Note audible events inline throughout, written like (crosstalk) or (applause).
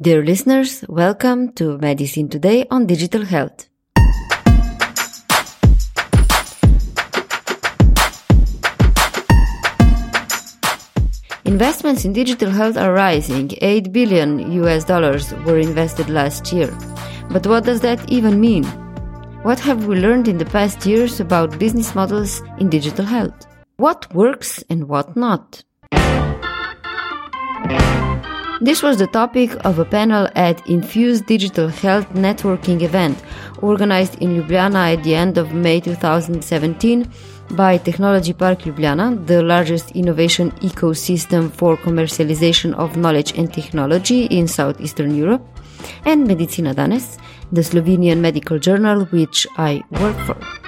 Dear listeners, welcome to Medicine Today on Digital Health. Investments in digital health are rising. 8 billion US dollars were invested last year. But what does that even mean? What have we learned in the past years about business models in digital health? What works and what not? This was the topic of a panel at Infuse Digital Health Networking event organized in Ljubljana at the end of May 2017 by Technology Park Ljubljana, the largest innovation ecosystem for commercialization of knowledge and technology in southeastern Europe, and Medicina Danes, the Slovenian medical journal which I work for.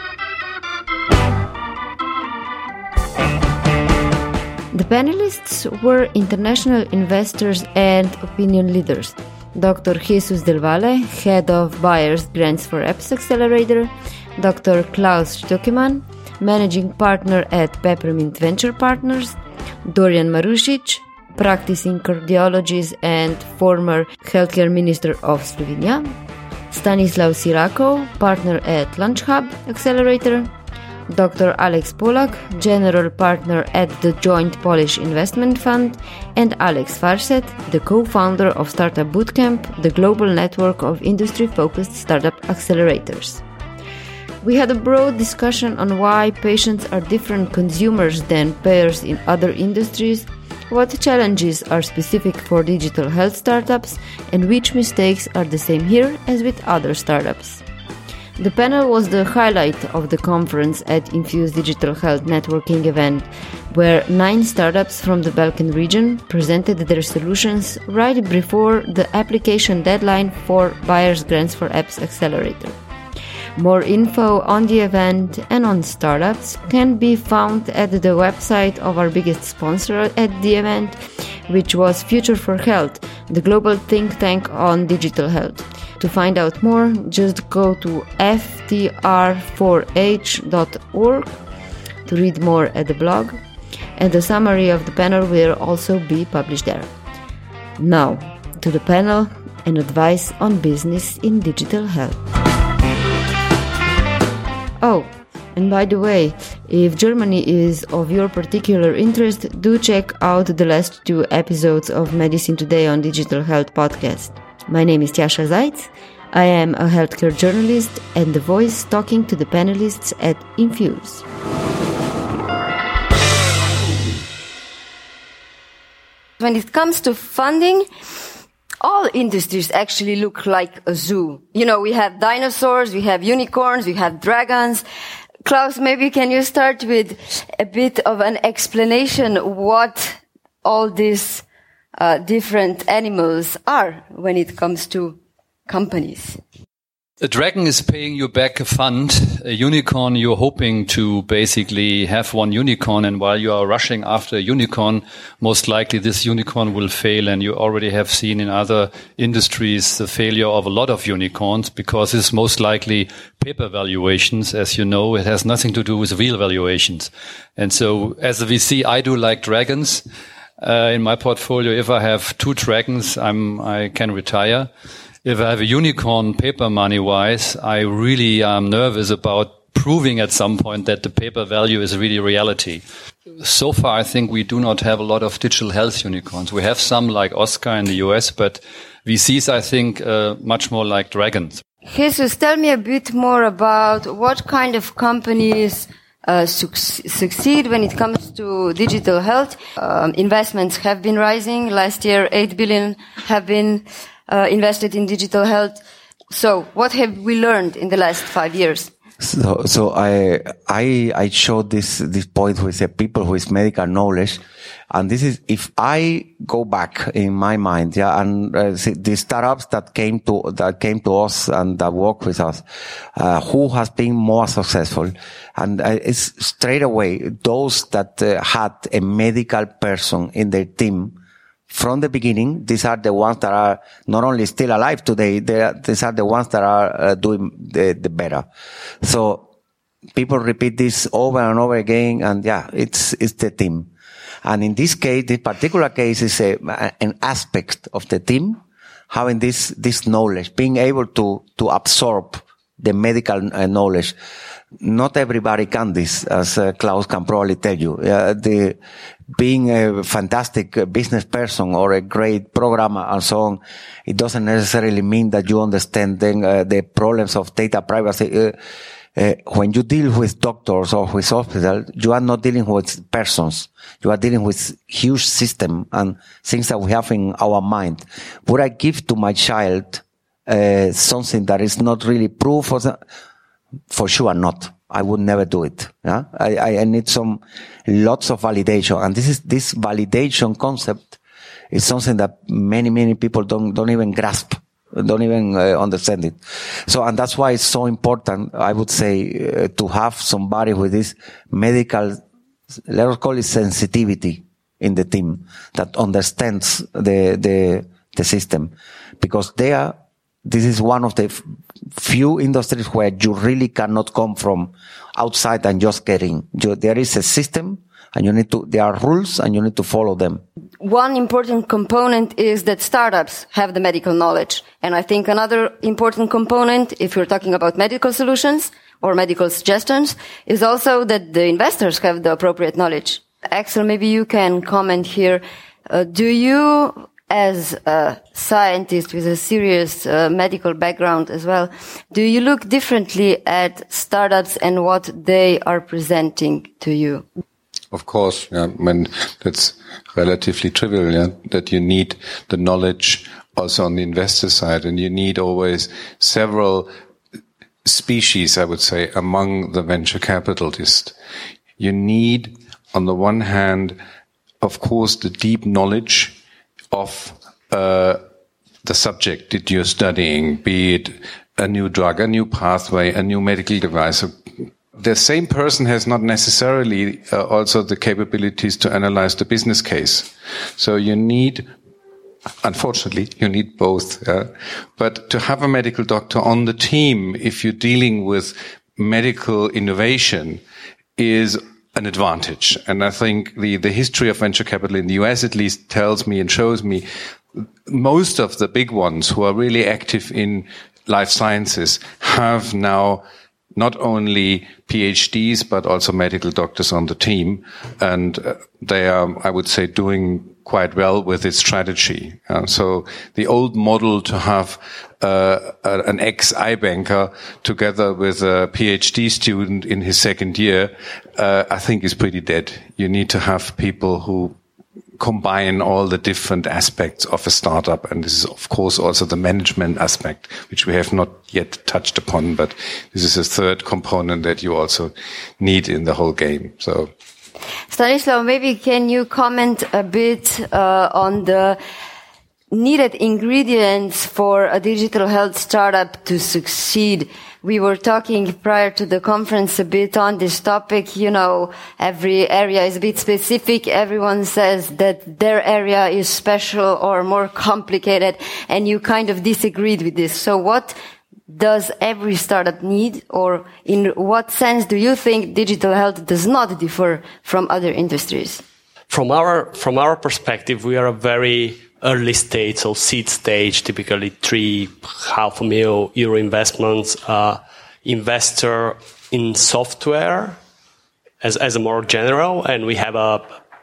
The panelists were international investors and opinion leaders. Dr. Jesus Del Valle, head of Bayer's Grants for Apps Accelerator, Dr. Klaus Stöckemann, managing partner at Peppermint Venture Partners, Dorjan Marušić, practicing cardiologist and former healthcare minister of Slovenia, Stanislav Sirakov, partner at LaunchHub Accelerator, Dr. Axel Polack, General Partner at the Joint Polish Investment Fund, and Alex Farcet, the co founder of Startup Bootcamp, the global network of industry focused startup accelerators. We had a broad discussion on why patients are different consumers than payers in other industries, what challenges are specific for digital health startups, and which mistakes are the same here as with other startups. The panel was the highlight of the conference at Infuse Digital Health Networking event, where nine startups from the Balkan region presented their solutions right before the application deadline for Bayer's Grants for Apps Accelerator. More info on the event and on startups can be found at the website of our biggest sponsor at the event, which was Future for Health, the global think tank on digital health. To find out more, just go to ftr4h.org to read more at the blog, and the summary of the panel will also be published there. Now, to the panel and advice on business in digital health. Oh, and by the way, if Germany is of your particular interest, do check out the last two episodes of Medicine Today on Digital Health podcast. My name is Tjasa Zajc. I am a healthcare journalist and the voice talking to the panelists at Infuse. When it comes to funding, all industries actually look like a zoo. You know, we have dinosaurs, we have unicorns, we have dragons. Klaus, maybe can you start with a bit of an explanation what all these uh, different animals are when it comes to companies. A dragon is paying you back a fund. A unicorn, you're hoping to basically have one unicorn. And while you are rushing after a unicorn, most likely this unicorn will fail. And you already have seen in other industries the failure of a lot of unicorns because it's most likely paper valuations. As you know, it has nothing to do with real valuations. And so as a VC, I do like dragons uh, in my portfolio. If I have two dragons, I'm, I can retire. If I have a unicorn paper money wise, I really am nervous about proving at some point that the paper value is really reality. So far, I think we do not have a lot of digital health unicorns. We have some like Oscar in the US, but VCs, I think, uh, much more like dragons. Jesus, tell me a bit more about what kind of companies uh, succeed when it comes to digital health. Um, investments have been rising. Last year, 8 billion have been uh, invested in digital health. So what have we learned in the last five years? So, so I, I, I showed this, this point with the people with medical knowledge. And this is, if I go back in my mind, yeah, and uh, the startups that came to, that came to us and that work with us, uh, who has been more successful? And uh, it's straight away those that uh, had a medical person in their team from the beginning, these are the ones that are not only still alive today, are, these are the ones that are uh, doing the, the better. So people repeat this over and over again, and yeah, it's it's the team. And in this case, this particular case is a, an aspect of the team having this, this knowledge, being able to, to absorb the medical uh, knowledge. Not everybody can this, as uh, Klaus can probably tell you. Uh, the, being a fantastic business person or a great programmer and so on, it doesn't necessarily mean that you understand then, uh, the problems of data privacy. Uh, uh, when you deal with doctors or with hospitals, you are not dealing with persons. You are dealing with huge system and things that we have in our mind. Would I give to my child uh, something that is not really proof for the, for sure not. I would never do it. Yeah? I, I need some lots of validation. And this is, this validation concept is something that many, many people don't, don't even grasp, don't even uh, understand it. So, and that's why it's so important, I would say, uh, to have somebody with this medical, let us call it sensitivity in the team that understands the, the, the system because they are this is one of the few industries where you really cannot come from outside and just get in. There is a system and you need to, there are rules and you need to follow them. One important component is that startups have the medical knowledge. And I think another important component, if you're talking about medical solutions or medical suggestions, is also that the investors have the appropriate knowledge. Axel, maybe you can comment here. Uh, do you as a scientist with a serious uh, medical background as well, do you look differently at startups and what they are presenting to you? Of course, yeah. I mean, that's relatively trivial, yeah, that you need the knowledge also on the investor side and you need always several species, I would say, among the venture capitalists. You need, on the one hand, of course, the deep knowledge of uh, the subject that you're studying, be it a new drug, a new pathway, a new medical device. The same person has not necessarily uh, also the capabilities to analyze the business case. So you need unfortunately, you need both. But to have a medical doctor on the team, if you're dealing with medical innovation, is an advantage. And I think the, the history of venture capital in the US at least tells me and shows me most of the big ones who are really active in life sciences have now not only PhDs, but also medical doctors on the team. And uh, they are, I would say, doing quite well with this strategy. Uh, so the old model to have uh, an ex-iBanker together with a PhD student in his second year, uh, I think is pretty dead. You need to have people who combine all the different aspects of a startup. And this is, of course, also the management aspect, which we have not yet touched upon, but this is a third component that you also need in the whole game. So Stanislav, maybe can you comment a bit uh, on the needed ingredients for a digital health startup to succeed? We were talking prior to the conference a bit on this topic. You know, every area is a bit specific. Everyone says that their area is special or more complicated, and you kind of disagreed with this. So what does every startup need or in what sense do you think digital health does not differ from other industries? From our, from our perspective, we are a very early stage, so seed stage, typically three, half a mil euro investments, uh, investor in software as, as a more general, and we have a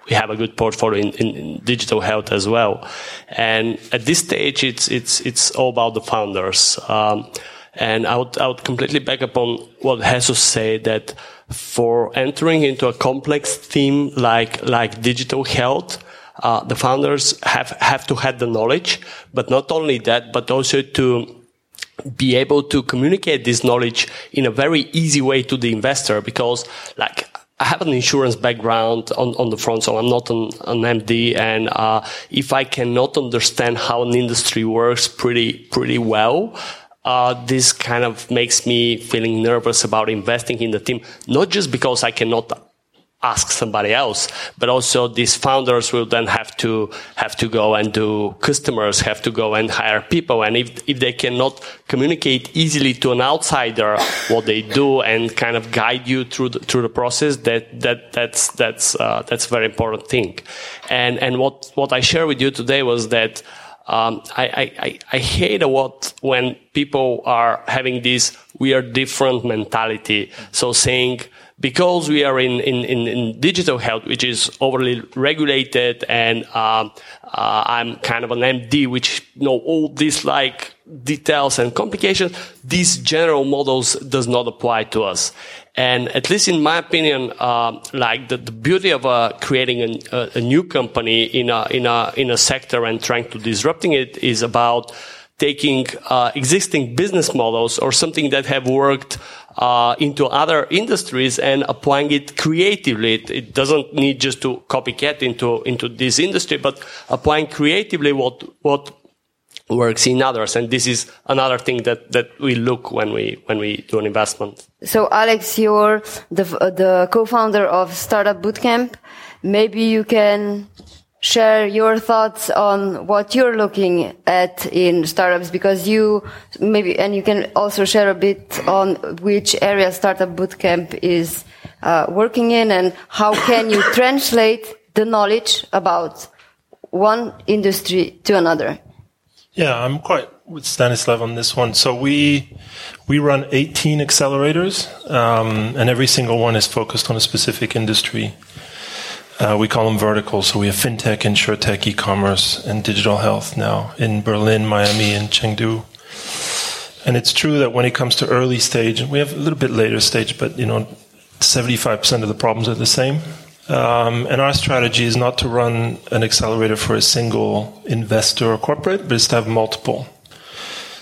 we have a good portfolio in, in, in, digital health as well. And at this stage, it's it's it's all about the founders. Um, and I would I would completely back up on what Jesus said that for entering into a complex theme like like digital health. Uh, the founders have, have to have the knowledge, but not only that, but also to be able to communicate this knowledge in a very easy way to the investor because like I have an insurance background on, on the front, so I'm not an, an MD. And uh, if I cannot understand how an industry works pretty pretty well, uh, this kind of makes me feeling nervous about investing in the team. Not just because I cannot ask somebody else, but also these founders will then have to have to go and do customers have to go and hire people. And if, if they cannot communicate easily to an outsider what they do and kind of guide you through the, through the process, that, that, that's, that's, uh, that's a very important thing. And, and what, what I share with you today was that um, I, I, I hate what when people are having this we are different mentality. So saying because we are in, in, in, in digital health, which is overly regulated, and um, uh, I'm kind of an MD, which know all these like details and complications. These general models does not apply to us. And at least in my opinion, uh, like the, the, beauty of uh, creating a, a, new company in a, in a, in a sector and trying to disrupting it is about taking uh, existing business models or something that have worked uh, into other industries and applying it creatively. It, it, doesn't need just to copycat into into this industry, but applying creatively what what works in others. And this is another thing that that we look when we when we do an investment. So, Alex, you're the the co-founder of Startup Bootcamp. Maybe you can share your thoughts on what you're looking at in startups because you maybe and you can also share a bit on which area startup bootcamp is uh, working in and how can you (coughs) translate the knowledge about one industry to another. Yeah i'm quite with stanislav on this one. So we we run 18 accelerators um, and every single one is focused on a specific industry uh, we call them verticals. So we have fintech, insurtech, e-commerce, and digital health now in Berlin, Miami, and Chengdu. And it's true that when it comes to early stage, we have a little bit later stage, but you know, 75% of the problems are the same. Um, and our strategy is not to run an accelerator for a single investor or corporate, but it's to have multiple.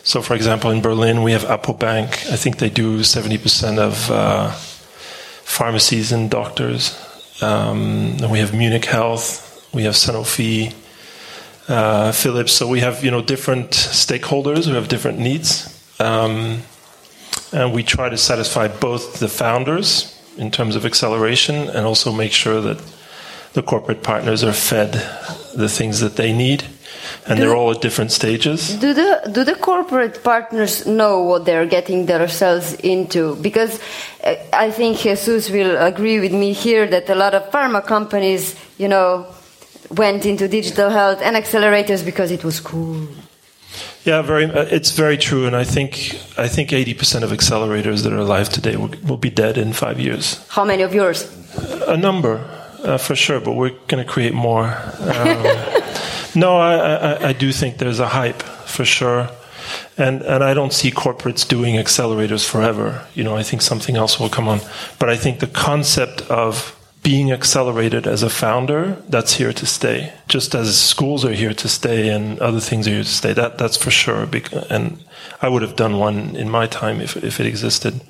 So, for example, in Berlin, we have apoBank. I think they do 70% of uh, pharmacies and doctors. Um, we have Munich Health, we have Sanofi, uh, Philips. So we have you know different stakeholders who have different needs, um, and we try to satisfy both the founders in terms of acceleration and also make sure that the corporate partners are fed the things that they need and do, they're all at different stages. Do the do the corporate partners know what they're getting themselves into? Because uh, I think Jesus will agree with me here that a lot of pharma companies, you know, went into digital health and accelerators because it was cool. Yeah, very. Uh, it's very true, and I think I think eighty percent of accelerators that are alive today will, will, be dead in five years. How many of yours? A number, uh, for sure, but we're going to create more. Um, (laughs) no, I, I, I do think there's a hype for sure. And, and I don't see corporates doing accelerators forever. You know, I think something else will come on. But I think the concept of being accelerated as a founder, that's here to stay. Just as schools are here to stay and other things are here to stay. That, that's for sure. And I would have done one in my time if, if it existed.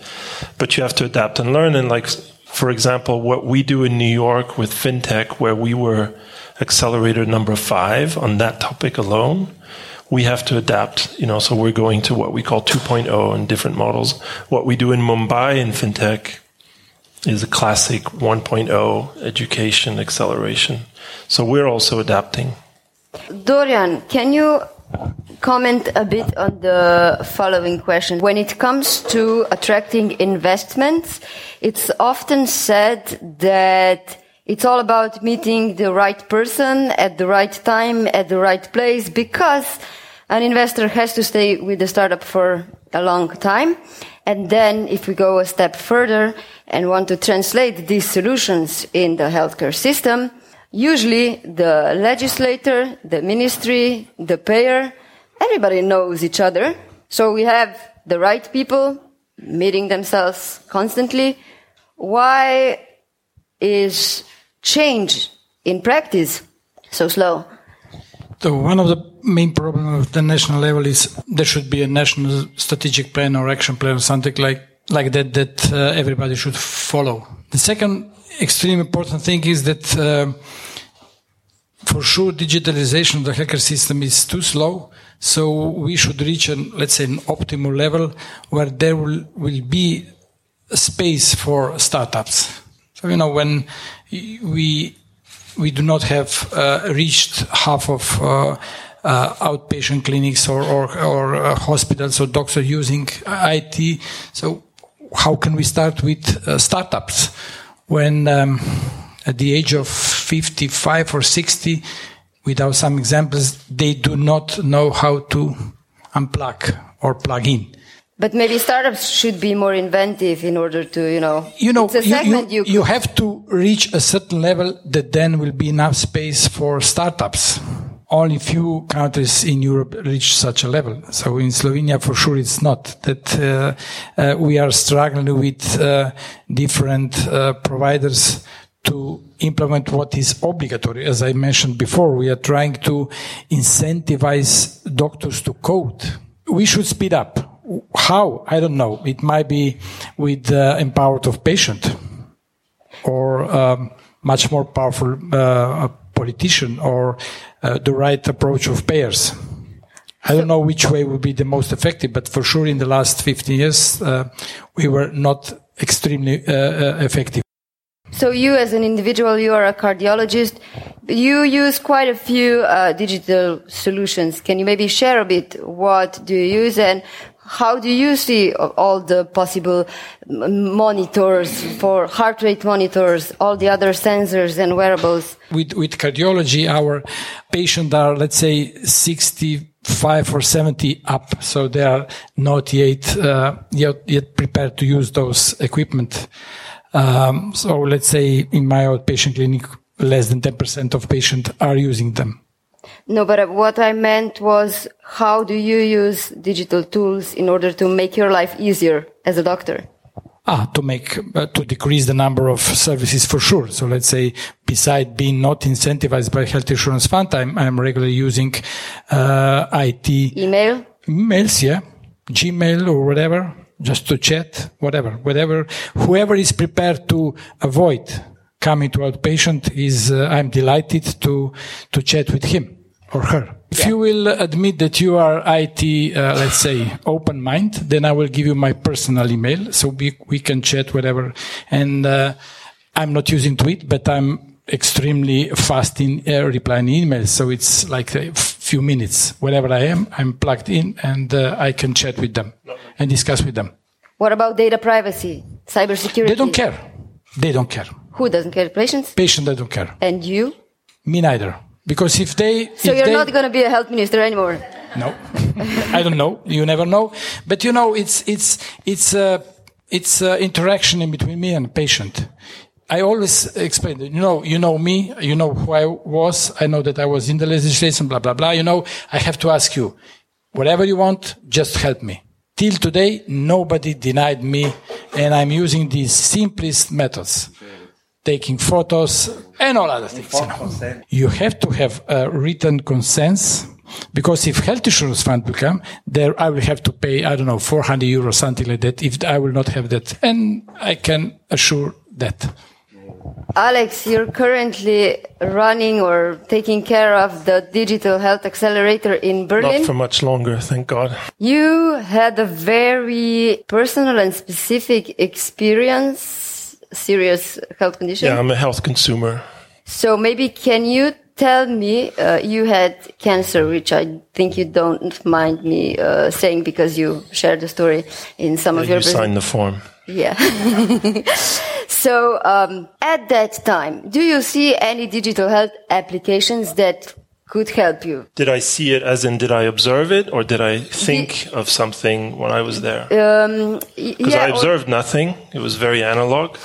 But you have to adapt and learn. And like, for example, what we do in New York with FinTech, where we were accelerator number five on that topic alone, we have to adapt. You know, so we're going to what we call 2.0 and different models. What we do in Mumbai in fintech is a classic 1.0 education acceleration. So we're also adapting. Dorjan, can you comment a bit on the following question? When it comes to attracting investments, it's often said that it's all about meeting the right person at the right time, at the right place, because an investor has to stay with the startup for a long time. And then if we go a step further and want to translate these solutions in the healthcare system, usually the legislator, the ministry, the payer, everybody knows each other. So we have the right people meeting themselves constantly. Why is change in practice so slow? So one of the main problems of the national level is there should be a national strategic plan or action plan or something like like that that uh, everybody should follow. The second extreme important thing is that uh, for sure digitalization of the healthcare system is too slow. So we should reach an let's say an optimal level where there will, will be space for startups. So you know when we we do not have uh, reached half of uh, uh, outpatient clinics or or, or uh, hospitals or doctors using IT. So how can we start with uh, startups when um, at the age of 55 or 60 without some examples, they do not know how to unplug or plug in. But maybe startups should be more inventive in order to, you know, You know, it's a you, you, you, you have to reach a certain level that then will be enough space for startups. Only few countries in Europe reach such a level. So in Slovenia, for sure, it's not that uh, uh, we are struggling with uh, different uh, providers to implement what is obligatory. As I mentioned before, we are trying to incentivize doctors to code. We should speed up. How? I don't know. It might be with the empowered of patient or um, much more powerful uh, politician or uh, the right approach of payers. I don't know which way would be the most effective, but for sure in the last 15 years, uh, we were not extremely uh, uh, effective. So you, as an individual, you are a cardiologist. You use quite a few uh, digital solutions. Can you maybe share a bit? What do you use and how do you see all the possible monitors for heart rate monitors, all the other sensors and wearables? With, with cardiology, our patients are, let's say, 65 or 70 up. So they are not yet, uh, yet, yet prepared to use those equipment. Um, so let's say in my outpatient clinic, less than 10% of patients are using them. No, but what I meant was how do you use digital tools in order to make your life easier as a doctor? Ah, to make, uh, to decrease the number of services for sure. So let's say beside being not incentivized by health insurance fund, I'm, I'm regularly using, uh, IT Email? emails, yeah, Gmail or whatever, just to chat, whatever, whatever, whoever is prepared to avoid coming to outpatient is, uh, I'm delighted to, to chat with him or her. If you will admit that you are IT, uh, let's say, open mind, then I will give you my personal email so we, we can chat whatever. And, uh, I'm not using Tweet, but I'm extremely fast in uh, replying emails. So it's like a few minutes. Wherever I am, I'm plugged in and uh, I can chat with them and discuss with them. What about data privacy, cybersecurity? They don't care. They don't care. Who doesn't care? Patients? Patient, they don't care. And you? Me neither. Because if they, So if you're they, not going to be a health minister anymore. No, (laughs) I don't know. You never know. But you know, it's it's it's uh, it's uh, interaction in between me and patient. I always explain that, you know, you know me, you know who I was, I know that I was in the legislation, blah, blah, blah. You know, I have to ask you, whatever you want, just help me. Till today, nobody denied me, and I'm using the simplest methods. Taking photos and all other things. You, know. you have to have a written consent because if health insurance fund will come, there I will have to pay, I don't know, 400 euros, something like that, if I will not have that. And I can assure that. Alex, you're currently running or taking care of the Digital Health Accelerator in Berlin. Not for much longer, thank God. You had a very personal and specific experience, serious health condition. Yeah, I'm a health consumer. So maybe can you tell me uh, you had cancer, which I think you don't mind me uh, saying because you shared the story in some of your. You signed the form. yeah. (laughs) so um, at that time, do you see any digital health applications that could help you? Did I see it as in did I observe it or did I think of something when I was there? Um, Because I observed nothing. It was very analog.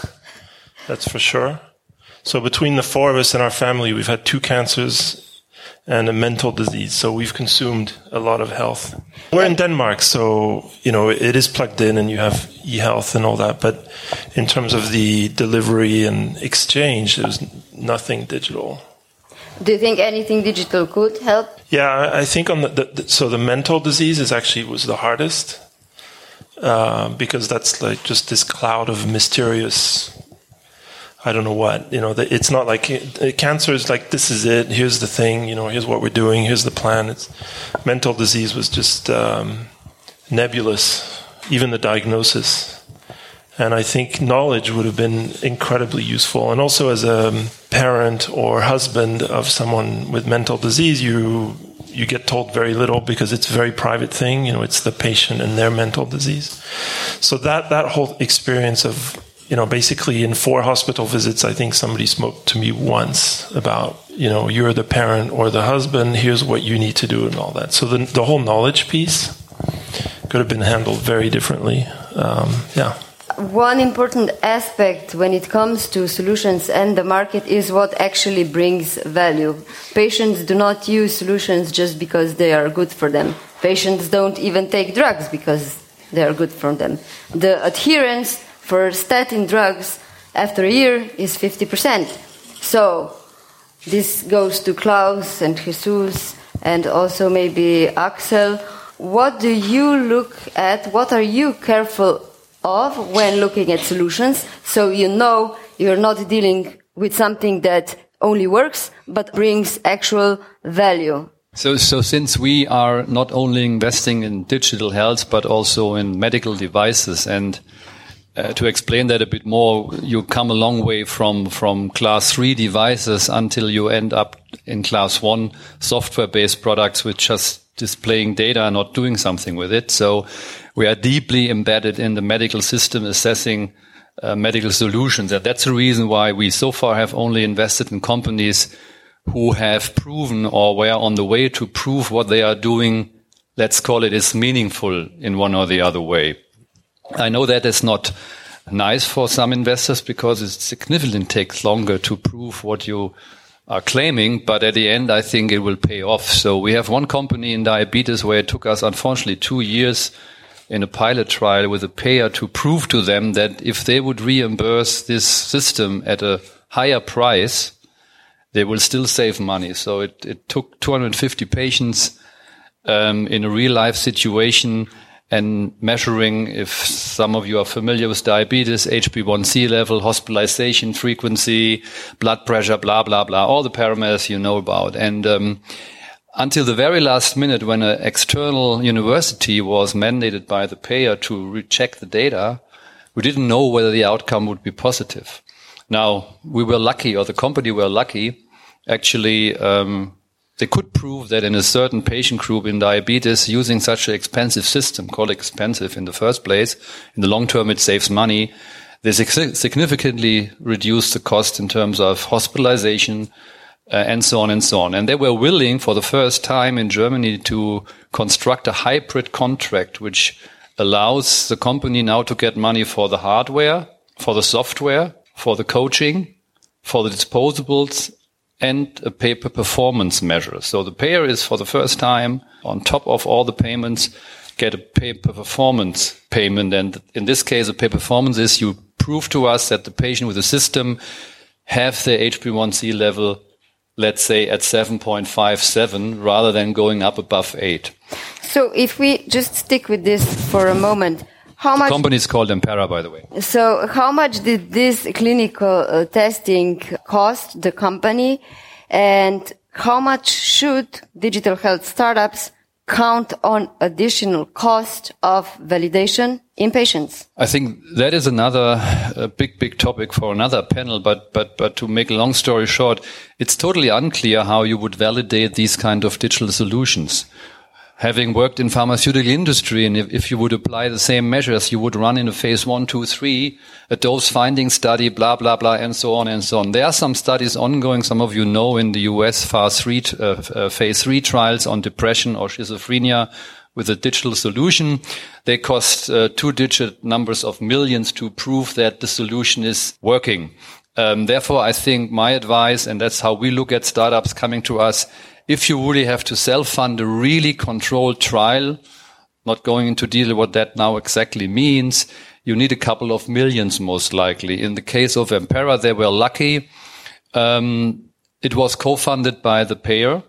That's for sure. So between the four of us in our family, we've had two cancers and a mental disease. So we've consumed a lot of health. We're in Denmark, so, you know, it is plugged in and you have e-health and all that. But in terms of the delivery and exchange, there's nothing digital. Do you think anything digital could help? Yeah, I- I think on the, the, the so the mental disease is actually was the hardest uh, because that's like just this cloud of mysterious. I don't know what you know. It's not like uh, cancer is like this is it. Here's the thing. You know. Here's what we're doing. Here's the plan. It's mental disease was just um, nebulous. Even the diagnosis. And I think knowledge would have been incredibly useful. And also, as a parent or husband of someone with mental disease, you you get told very little because it's a very private thing. You know, it's the patient and their mental disease. So that that whole experience of you know, basically in four hospital visits, I think somebody spoke to me once about, you know, you're the parent or the husband, here's what you need to do and all that. So the, the whole knowledge piece could have been handled very differently. Um, yeah. One important aspect when it comes to solutions and the market is what actually brings value. Patients do not use solutions just because they are good for them. Patients don't even take drugs because they are good for them. The adherence for statin drugs after a year is 50%. So this goes to Klaus and Jesus and also maybe Axel. What do you look at? What are you careful of when looking at solutions so you know you're not dealing with something that only works but brings actual value? So, so since we are not only investing in digital health but also in medical devices and uh, to explain that a bit more, you come a long way from, from class three devices until you end up in class one software based products with just displaying data and not doing something with it. So we are deeply embedded in the medical system assessing uh, medical solutions. And that's the reason why we so far have only invested in companies who have proven or were on the way to prove what they are doing. Let's call it is meaningful in one or the other way. I know that is not nice for some investors because it significantly takes longer to prove what you are claiming, but at the end, I think it will pay off. So we have one company in diabetes where it took us, unfortunately, two years in a pilot trial with a payer to prove to them that if they would reimburse this system at a higher price, they will still save money. So it, it took 250 patients um, in a real life situation and measuring if some of you are familiar with diabetes, HbA1c level, hospitalization frequency, blood pressure, blah, blah, blah, all the parameters you know about. And um, until the very last minute when an external university was mandated by the payer to recheck the data, we didn't know whether the outcome would be positive. Now, we were lucky, or the company were lucky. Actually, um, they could prove that in a certain patient group in diabetes, using such an expensive system, called expensive in the first place, in the long term it saves money. They significantly reduce the cost in terms of hospitalization uh, and so on and so on. And they were willing for the first time in Germany to construct a hybrid contract, which allows the company now to get money for the hardware, for the software, for the coaching, for the disposables, and a paper performance measure. So the payer is for the first time on top of all the payments get a pay per performance payment. And in this case, a pay performance is you prove to us that the patient with the system have their HbA1c level, let's say at 7.57 rather than going up above eight. So if we just stick with this for a moment, how much? The company is called Emperra, by the way. So, how much did this clinical uh, testing cost the company, and how much should digital health startups count on additional cost of validation in patients? I think that is another uh, big, big topic for another panel. But, but, but to make a long story short, it's totally unclear how you would validate these kind of digital solutions having worked in pharmaceutical industry, and if, if, you would apply the same measures, you would run in a phase one, two, three, a dose finding study, blah, blah, blah, and so on and so on. There are some studies ongoing. Some of you know in the US, phase three, uh, uh, phase three trials on depression or schizophrenia with a digital solution. They cost uh, two digit numbers of millions to prove that the solution is working. Um, therefore, I think my advice, and that's how we look at startups coming to us, if you really have to self-fund a really controlled trial, not going into detail what that now exactly means, you need a couple of millions most likely. In the case of Emperra, they were lucky. Um, it was co-funded by the payer,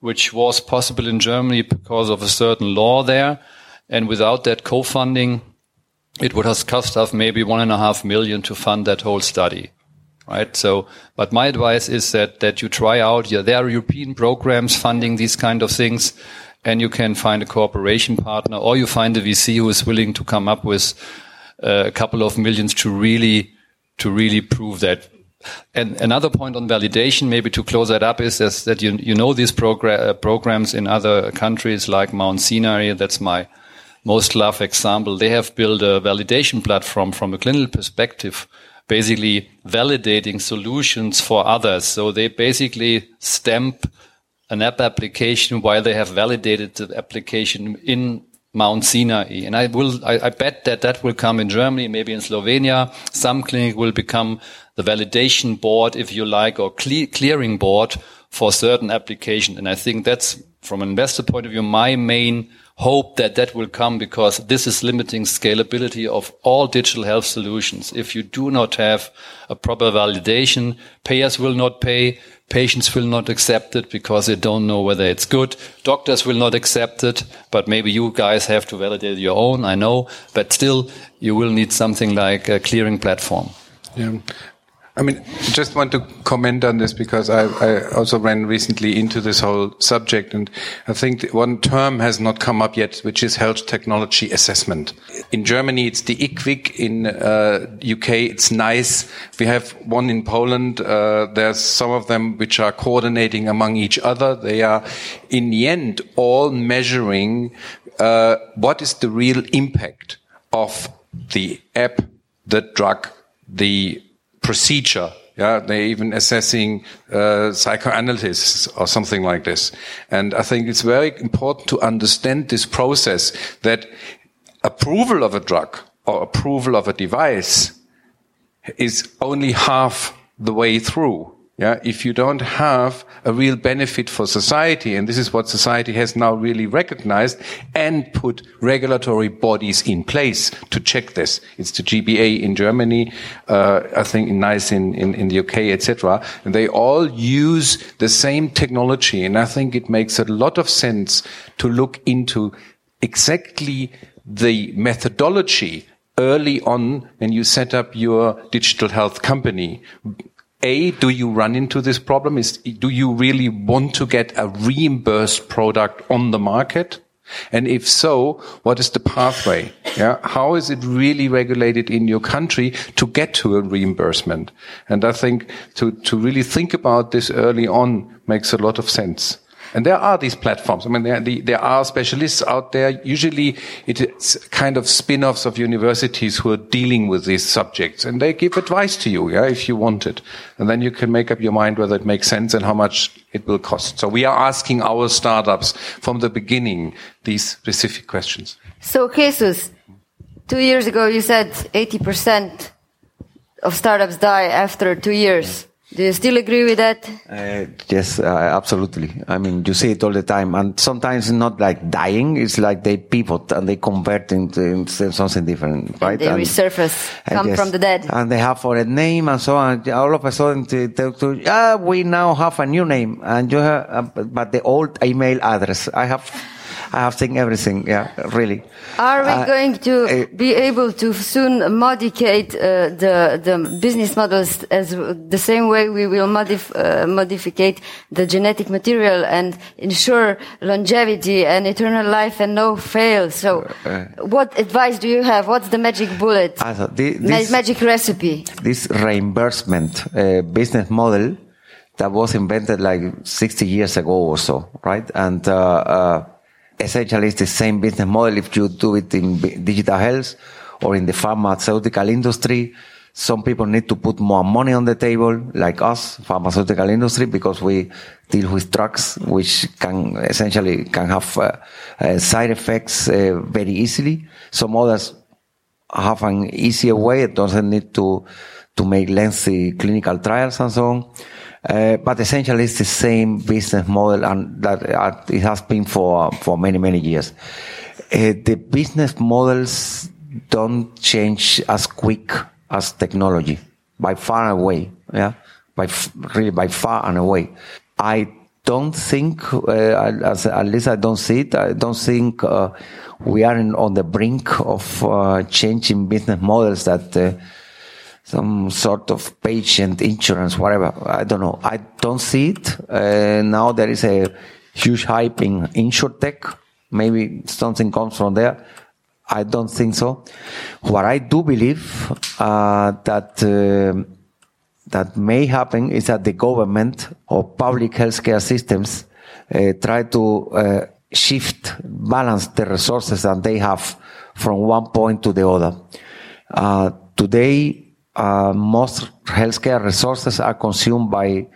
which was possible in Germany because of a certain law there. And without that co-funding, it would have cost us maybe one and a half million to fund that whole study right? So, but my advice is that, that you try out, yeah, there are European programs funding these kind of things and you can find a cooperation partner or you find a VC who is willing to come up with uh, a couple of millions to really, to really prove that. And another point on validation, maybe to close that up, is, that you, you know these uh, programs in other countries like Mount Sinai. That's my most loved example. They have built a validation platform from a clinical perspective, basically validating solutions for others. So they basically stamp an app application while they have validated the application in Mount Sinai. And I will, I, I, bet that that will come in Germany, maybe in Slovenia. Some clinic will become the validation board, if you like, or cle clearing board for certain application. And I think that's from an investor point of view, my main hope that that will come because this is limiting scalability of all digital health solutions. If you do not have a proper validation, payers will not pay, patients will not accept it because they don't know whether it's good. Doctors will not accept it, but maybe you guys have to validate your own, I know, but still you will need something like a clearing platform. Yeah. I mean, just want to comment on this because I, I, also ran recently into this whole subject, and I think one term has not come up yet, which is health technology assessment. In Germany, it's the IQWiG. In uh, UK, it's NICE. We have one in Poland. Uh, there's some of them which are coordinating among each other. They are, in the end, all measuring uh, what is the real impact of the app, the drug, the procedure. Yeah, they're even assessing uh, psychoanalysis or something like this. And I think it's very important to understand this process that approval of a drug or approval of a device is only half the way through. Yeah, if you don't have a real benefit for society, and this is what society has now really recognized and put regulatory bodies in place to check this. It's the GBA in Germany, uh, I think in NICE in, in, in the UK, etc. And they all use the same technology, and I think it makes a lot of sense to look into exactly the methodology early on when you set up your digital health company a, do you run into this problem? Is, do you really want to get a reimbursed product on the market? And if so, what is the pathway? Yeah. How is it really regulated in your country to get to a reimbursement? And I think to, to really think about this early on makes a lot of sense. And there are these platforms. I mean, there, there are specialists out there. Usually it's kind of spin-offs of universities who are dealing with these subjects and they give advice to you, yeah, if you want it. And then you can make up your mind whether it makes sense and how much it will cost. So we are asking our startups from the beginning these specific questions. So Jesus, two years ago you said 80% of startups die after two years. Do you still agree with that? Uh, yes, uh, absolutely. I mean, you see it all the time, and sometimes not like dying. It's like they pivot and they convert into, into something different, right? And they and, resurface, come yes, from the dead, and they have for a name and so on. All of a sudden, they tell to, ah, we now have a new name, and you have, uh, but the old email address. I have I have taken everything. Yeah, really. Are we uh, going to uh, be able to soon modify uh, the the business models as the same way we will modif uh, modify the genetic material and ensure longevity and eternal life and no fail? So, uh, uh, what advice do you have? What's the magic bullet? Also, this, magic recipe? This reimbursement business model that was invented like 60 years ago or so, right? And essentially it's the same business model if you do it in digital health or in the pharmaceutical industry. Some people need to put more money on the table, like us, pharmaceutical industry, because we deal with drugs which can essentially can have uh, uh, side effects uh, very easily. Some others have an easier way. It doesn't need to to make lengthy clinical trials and so on. Uh, but essentially it's the same business model and that uh, it has been for, many, many years. Uh, the business models don't change as quick as technology by far and away. Yeah. By really by far and away. I don't think, at least I don't see it. I don't think we are on the brink of changing business models that some sort of patient insurance, whatever. I don't know. I don't see it. Uh, now there is a huge hype in insurtech. Maybe something comes from there. I don't think so. What I do believe uh, that uh, that may happen is that the government or public healthcare systems uh, try to uh, shift, balance the resources that they have from one point to the other. Uh, today, uh, most healthcare resources are consumed by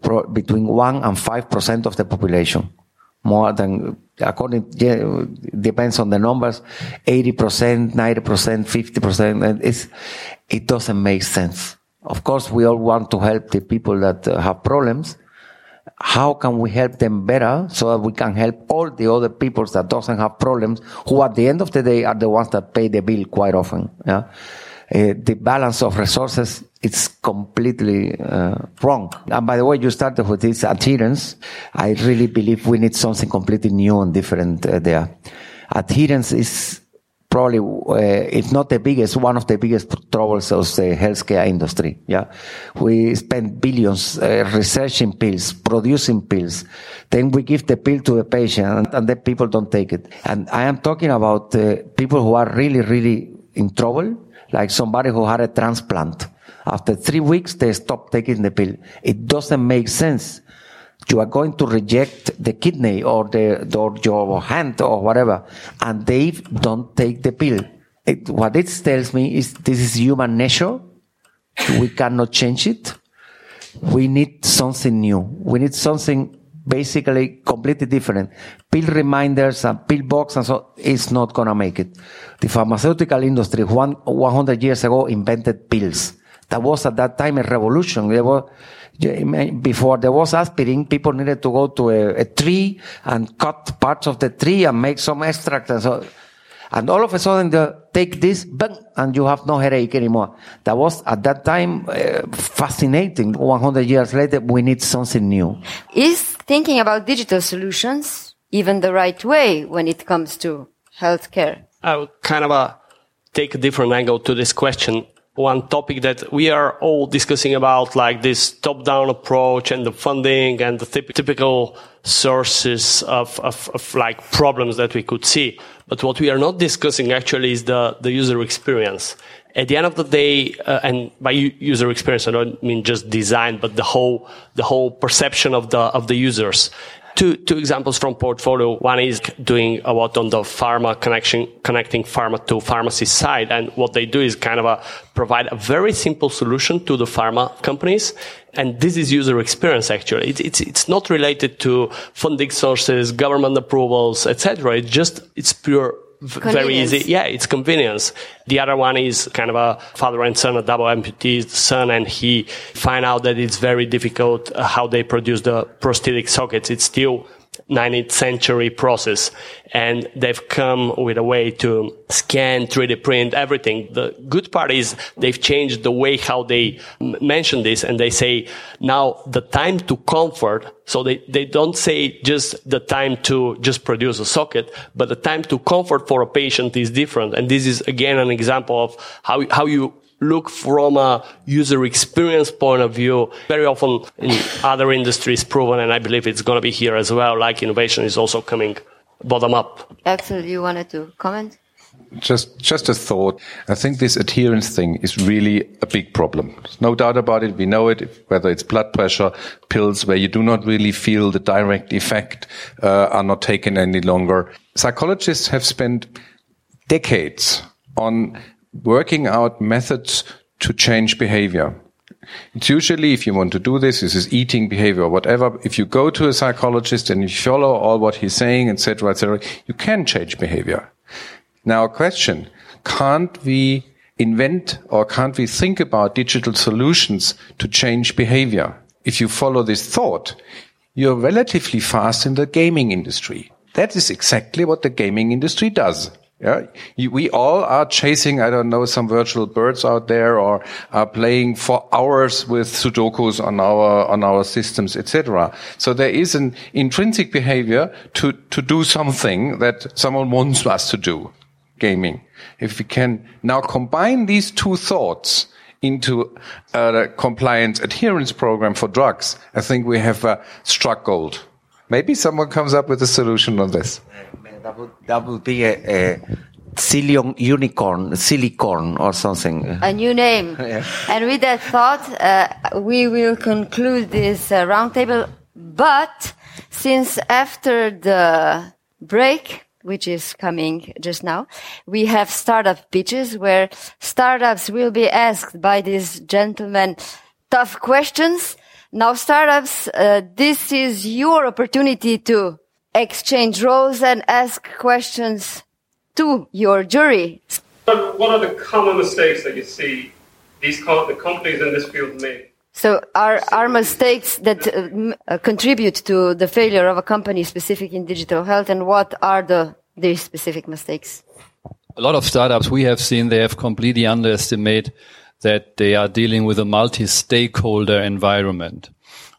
pro- between one and five percent of the population. More than according yeah, depends on the numbers, eighty percent, ninety percent, fifty percent, and it's it doesn't make sense. Of course, we all want to help the people that uh, have problems. How can we help them better so that we can help all the other people that doesn't have problems, who at the end of the day are the ones that pay the bill quite often. Yeah. Uh, the balance of resources it's completely uh, wrong. And by the way, you started with this adherence. I really believe we need something completely new and different uh, there. Adherence is probably, uh, if not the biggest, one of the biggest troubles of the healthcare industry. Yeah. We spend billions uh, researching pills, producing pills. Then we give the pill to the patient and, and the people don't take it. And I am talking about uh, people who are really, really in trouble, like somebody who had a transplant. After three weeks, they stop taking the pill. It doesn't make sense. You are going to reject the kidney or the, or your hand or whatever, and they don't take the pill. It, what it tells me is this is human nature. We cannot change it. We need something new. We need something basically completely different. Pill reminders and pill box and so is not gonna make it. The pharmaceutical industry one, 100 years ago invented pills. That was at that time a revolution. There was, before there was aspirin, people needed to go to a, a, tree and cut parts of the tree and make some extract and so. And all of a sudden, they take this, bang, and you have no headache anymore. That was at that time uh, fascinating. 100 years later, we need something new. Is thinking about digital solutions even the right way when it comes to healthcare? I would kind of uh, take a different angle to this question one topic that we are all discussing about, like this top-down approach and the funding and the typical sources of, of, of, like problems that we could see. But what we are not discussing actually is the, the user experience. At the end of the day, uh, and by user experience, I don't mean just design, but the whole, the whole perception of the, of the users two, two examples from portfolio. One is doing a lot on the pharma connection, connecting pharma to pharmacy side. And what they do is kind of a, provide a very simple solution to the pharma companies. And this is user experience actually. It, it's, it's not related to funding sources, government approvals, etc. It's just, it's pure very easy. Yeah, it's convenience. The other one is kind of a father and son, a double amputee son, and he find out that it's very difficult uh, how they produce the prosthetic sockets. It's still 19th century process and they've come with a way to scan 3d print everything. The good part is they've changed the way how they mention this and they say now the time to comfort so they, they don't say just the time to just produce a socket but the time to comfort for a patient is different. And this is again an example of how, how you look from a user experience point of view, very often in other industries proven, and I believe it's going to be here as well, like innovation is also coming bottom up. Axel, you wanted to comment? Just, just a thought. I think this adherence thing is really a big problem. There's no doubt about it. We know it, whether it's blood pressure, pills where you do not really feel the direct effect, uh, are not taken any longer. Psychologists have spent decades on working out methods to change behavior. It's usually, if you want to do this, this is eating behavior or whatever. If you go to a psychologist and you follow all what he's saying, etc., etc., you can change behavior. Now, a question: Can't we invent or can't we think about digital solutions to change behavior? If you follow this thought, you're relatively fast in the gaming industry. That is exactly what the gaming industry does. Yeah, we all are chasing, I don't know, some virtual birds out there or are playing for hours with Sudokus on our, on our systems, etc. So there is an intrinsic behavior to, to do something that someone wants us to do, gaming. If we can now combine these two thoughts into a compliance adherence program for drugs, I think we have uh, struck gold. Maybe someone comes up with a solution on this that would that would be a, a Cilion unicorn, silicorn or something. A new name. (laughs) yeah. And with that thought, uh, we will conclude this uh, roundtable. But since after the break, which is coming just now, we have startup pitches where startups will be asked by these gentlemen tough questions. Now startups, uh, this is your opportunity to exchange roles and ask questions to your jury. What are the common mistakes that you see these co- the companies in this field make? So are, are mistakes that uh, uh, contribute to the failure of a company specific in digital health and what are the, these specific mistakes? A lot of startups we have seen, they have completely underestimated that they are dealing with a multi-stakeholder environment.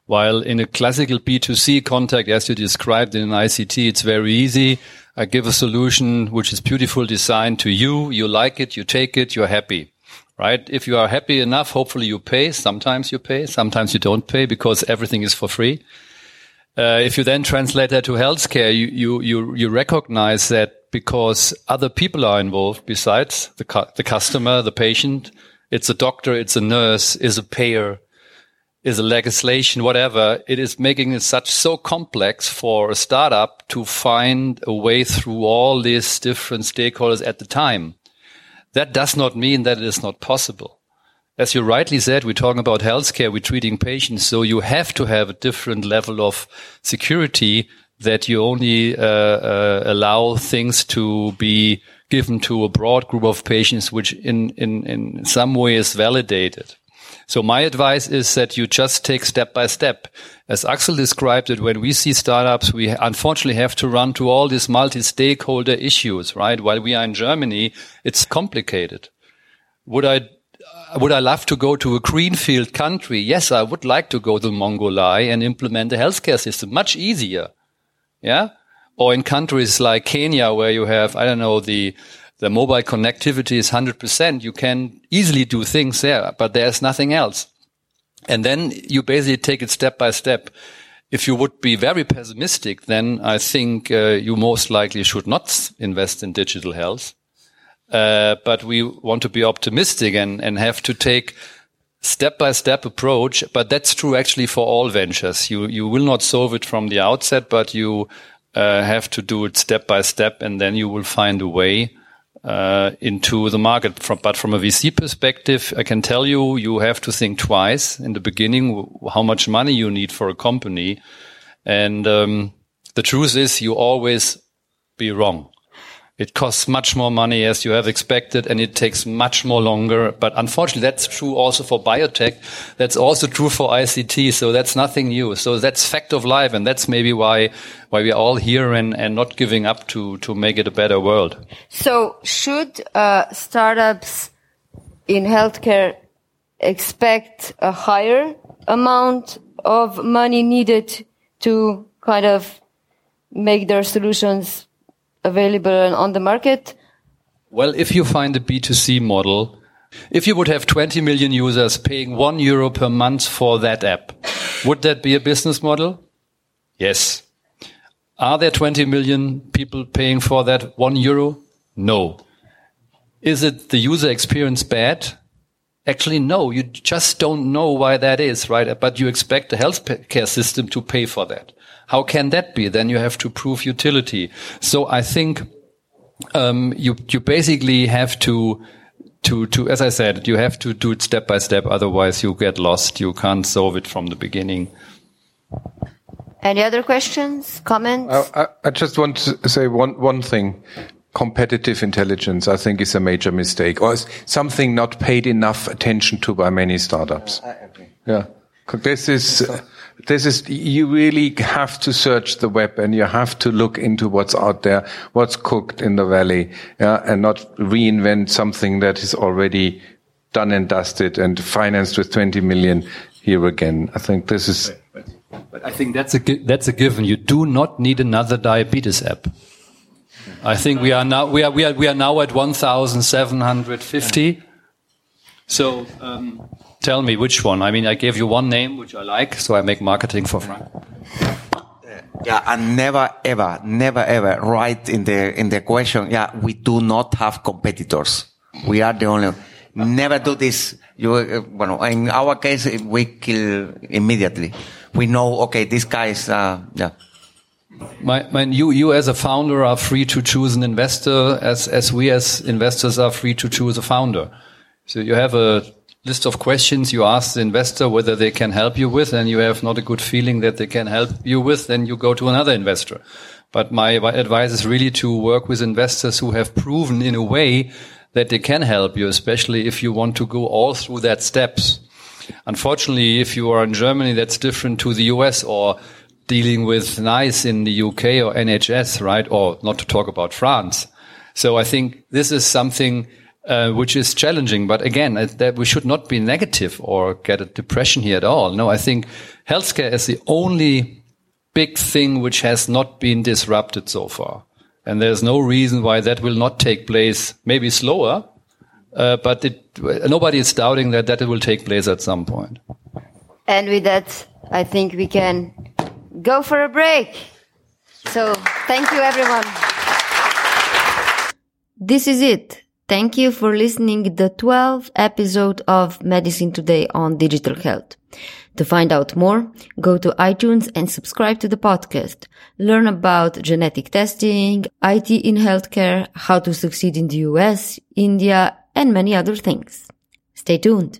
While in a classical B2C contact, as you described in an ICT, it's very easy. I give a solution which is beautiful designed to you. You like it. You take it. You're happy right? If you are happy enough, hopefully you pay. Sometimes you pay, sometimes you don't pay because everything is for free. Uh, if you then translate that to healthcare, you, you, you, you recognize that because other people are involved besides the, cu the customer, the patient, it's a doctor, it's a nurse, is a payer, is a legislation, whatever. It is making it such so complex for a startup to find a way through all these different stakeholders at the time. That does not mean that it is not possible. As you rightly said, we're talking about healthcare, we're treating patients, so you have to have a different level of security that you only uh, uh, allow things to be given to a broad group of patients, which in, in, in some way is validated. So my advice is that you just take step by step. As Axel described it, when we see startups, we unfortunately have to run to all these multi-stakeholder issues, right? While we are in Germany, it's complicated. Would I would I love to go to a greenfield country? Yes, I would like to go to Mongolia and implement a healthcare system. Much easier. Yeah. Or in countries like Kenya, where you have, I don't know, the the mobile connectivity is 100%. You can easily do things there, but there's nothing else. And then you basically take it step by step. If you would be very pessimistic, then I think uh, you most likely should not invest in digital health. Uh, but we want to be optimistic and, and have to take step by step approach. But that's true actually for all ventures. You, you will not solve it from the outset, but you uh, have to do it step by step and then you will find a way uh, into the market. From, but from a VC perspective, I can tell you, you have to think twice in the beginning how much money you need for a company. And um, the truth is, you always be wrong. It costs much more money as you have expected and it takes much more longer. But unfortunately, that's true also for biotech. That's also true for ICT. So that's nothing new. So that's fact of life. And that's maybe why, why we're all here and, and not giving up to, to make it a better world. So should uh, startups in healthcare expect a higher amount of money needed to kind of make their solutions available on the market? Well, if you find a B2C model, if you would have 20 million users paying one euro per month for that app, would that be a business model? Yes. Are there 20 million people paying for that one euro? No. Is it the user experience bad? Actually, no. You just don't know why that is, right? But you expect the healthcare system to pay for that. How can that be? Then you have to prove utility. So I think um, you you basically have to to to as I said, you have to do it step by step. Otherwise, you get lost. You can't solve it from the beginning. Any other questions, comments? I, I just want to say one one thing competitive intelligence, I think, is a major mistake, or something not paid enough attention to by many startups. Yeah, this is this is, you really have to search the web and you have to look into what's out there, what's cooked in the valley, yeah, and not reinvent something that is already done and dusted and financed with 20 million here again. I think this is. But, I think that's a, that's a given. You do not need another diabetes app. I think we are now, we are, we are, we are now at 1,750. So, um, tell me which one. I mean, I gave you one name which I like, so I make marketing for Frank. Yeah, and never ever, never ever write in the in the question. Yeah, we do not have competitors. We are the only. Never do this. You, uh, well, in our case, we kill immediately. We know. Okay, this guy is. Uh, yeah. My, my, you, you as a founder are free to choose an investor as, as we as investors are free to choose a founder. So you have a list of questions you ask the investor whether they can help you with and you have not a good feeling that they can help you with, then you go to another investor. But my advice is really to work with investors who have proven in a way that they can help you, especially if you want to go all through that steps. Unfortunately, if you are in Germany, that's different to the US or dealing with NICE in the UK or NHS, right? Or not to talk about France. So I think this is something uh, which is challenging. But again, uh, that we should not be negative or get a depression here at all. No, I think healthcare is the only big thing which has not been disrupted so far. And there's no reason why that will not take place, maybe slower, uh, but it, nobody is doubting that that will take place at some point. And with that, I think we can go for a break. So thank you, everyone. This is it. Thank you for listening the 12th episode of Medicine Today on digital health. To find out more, go to iTunes and subscribe to the podcast. Learn about genetic testing, IT in healthcare, how to succeed in the US, India, and many other things. Stay tuned.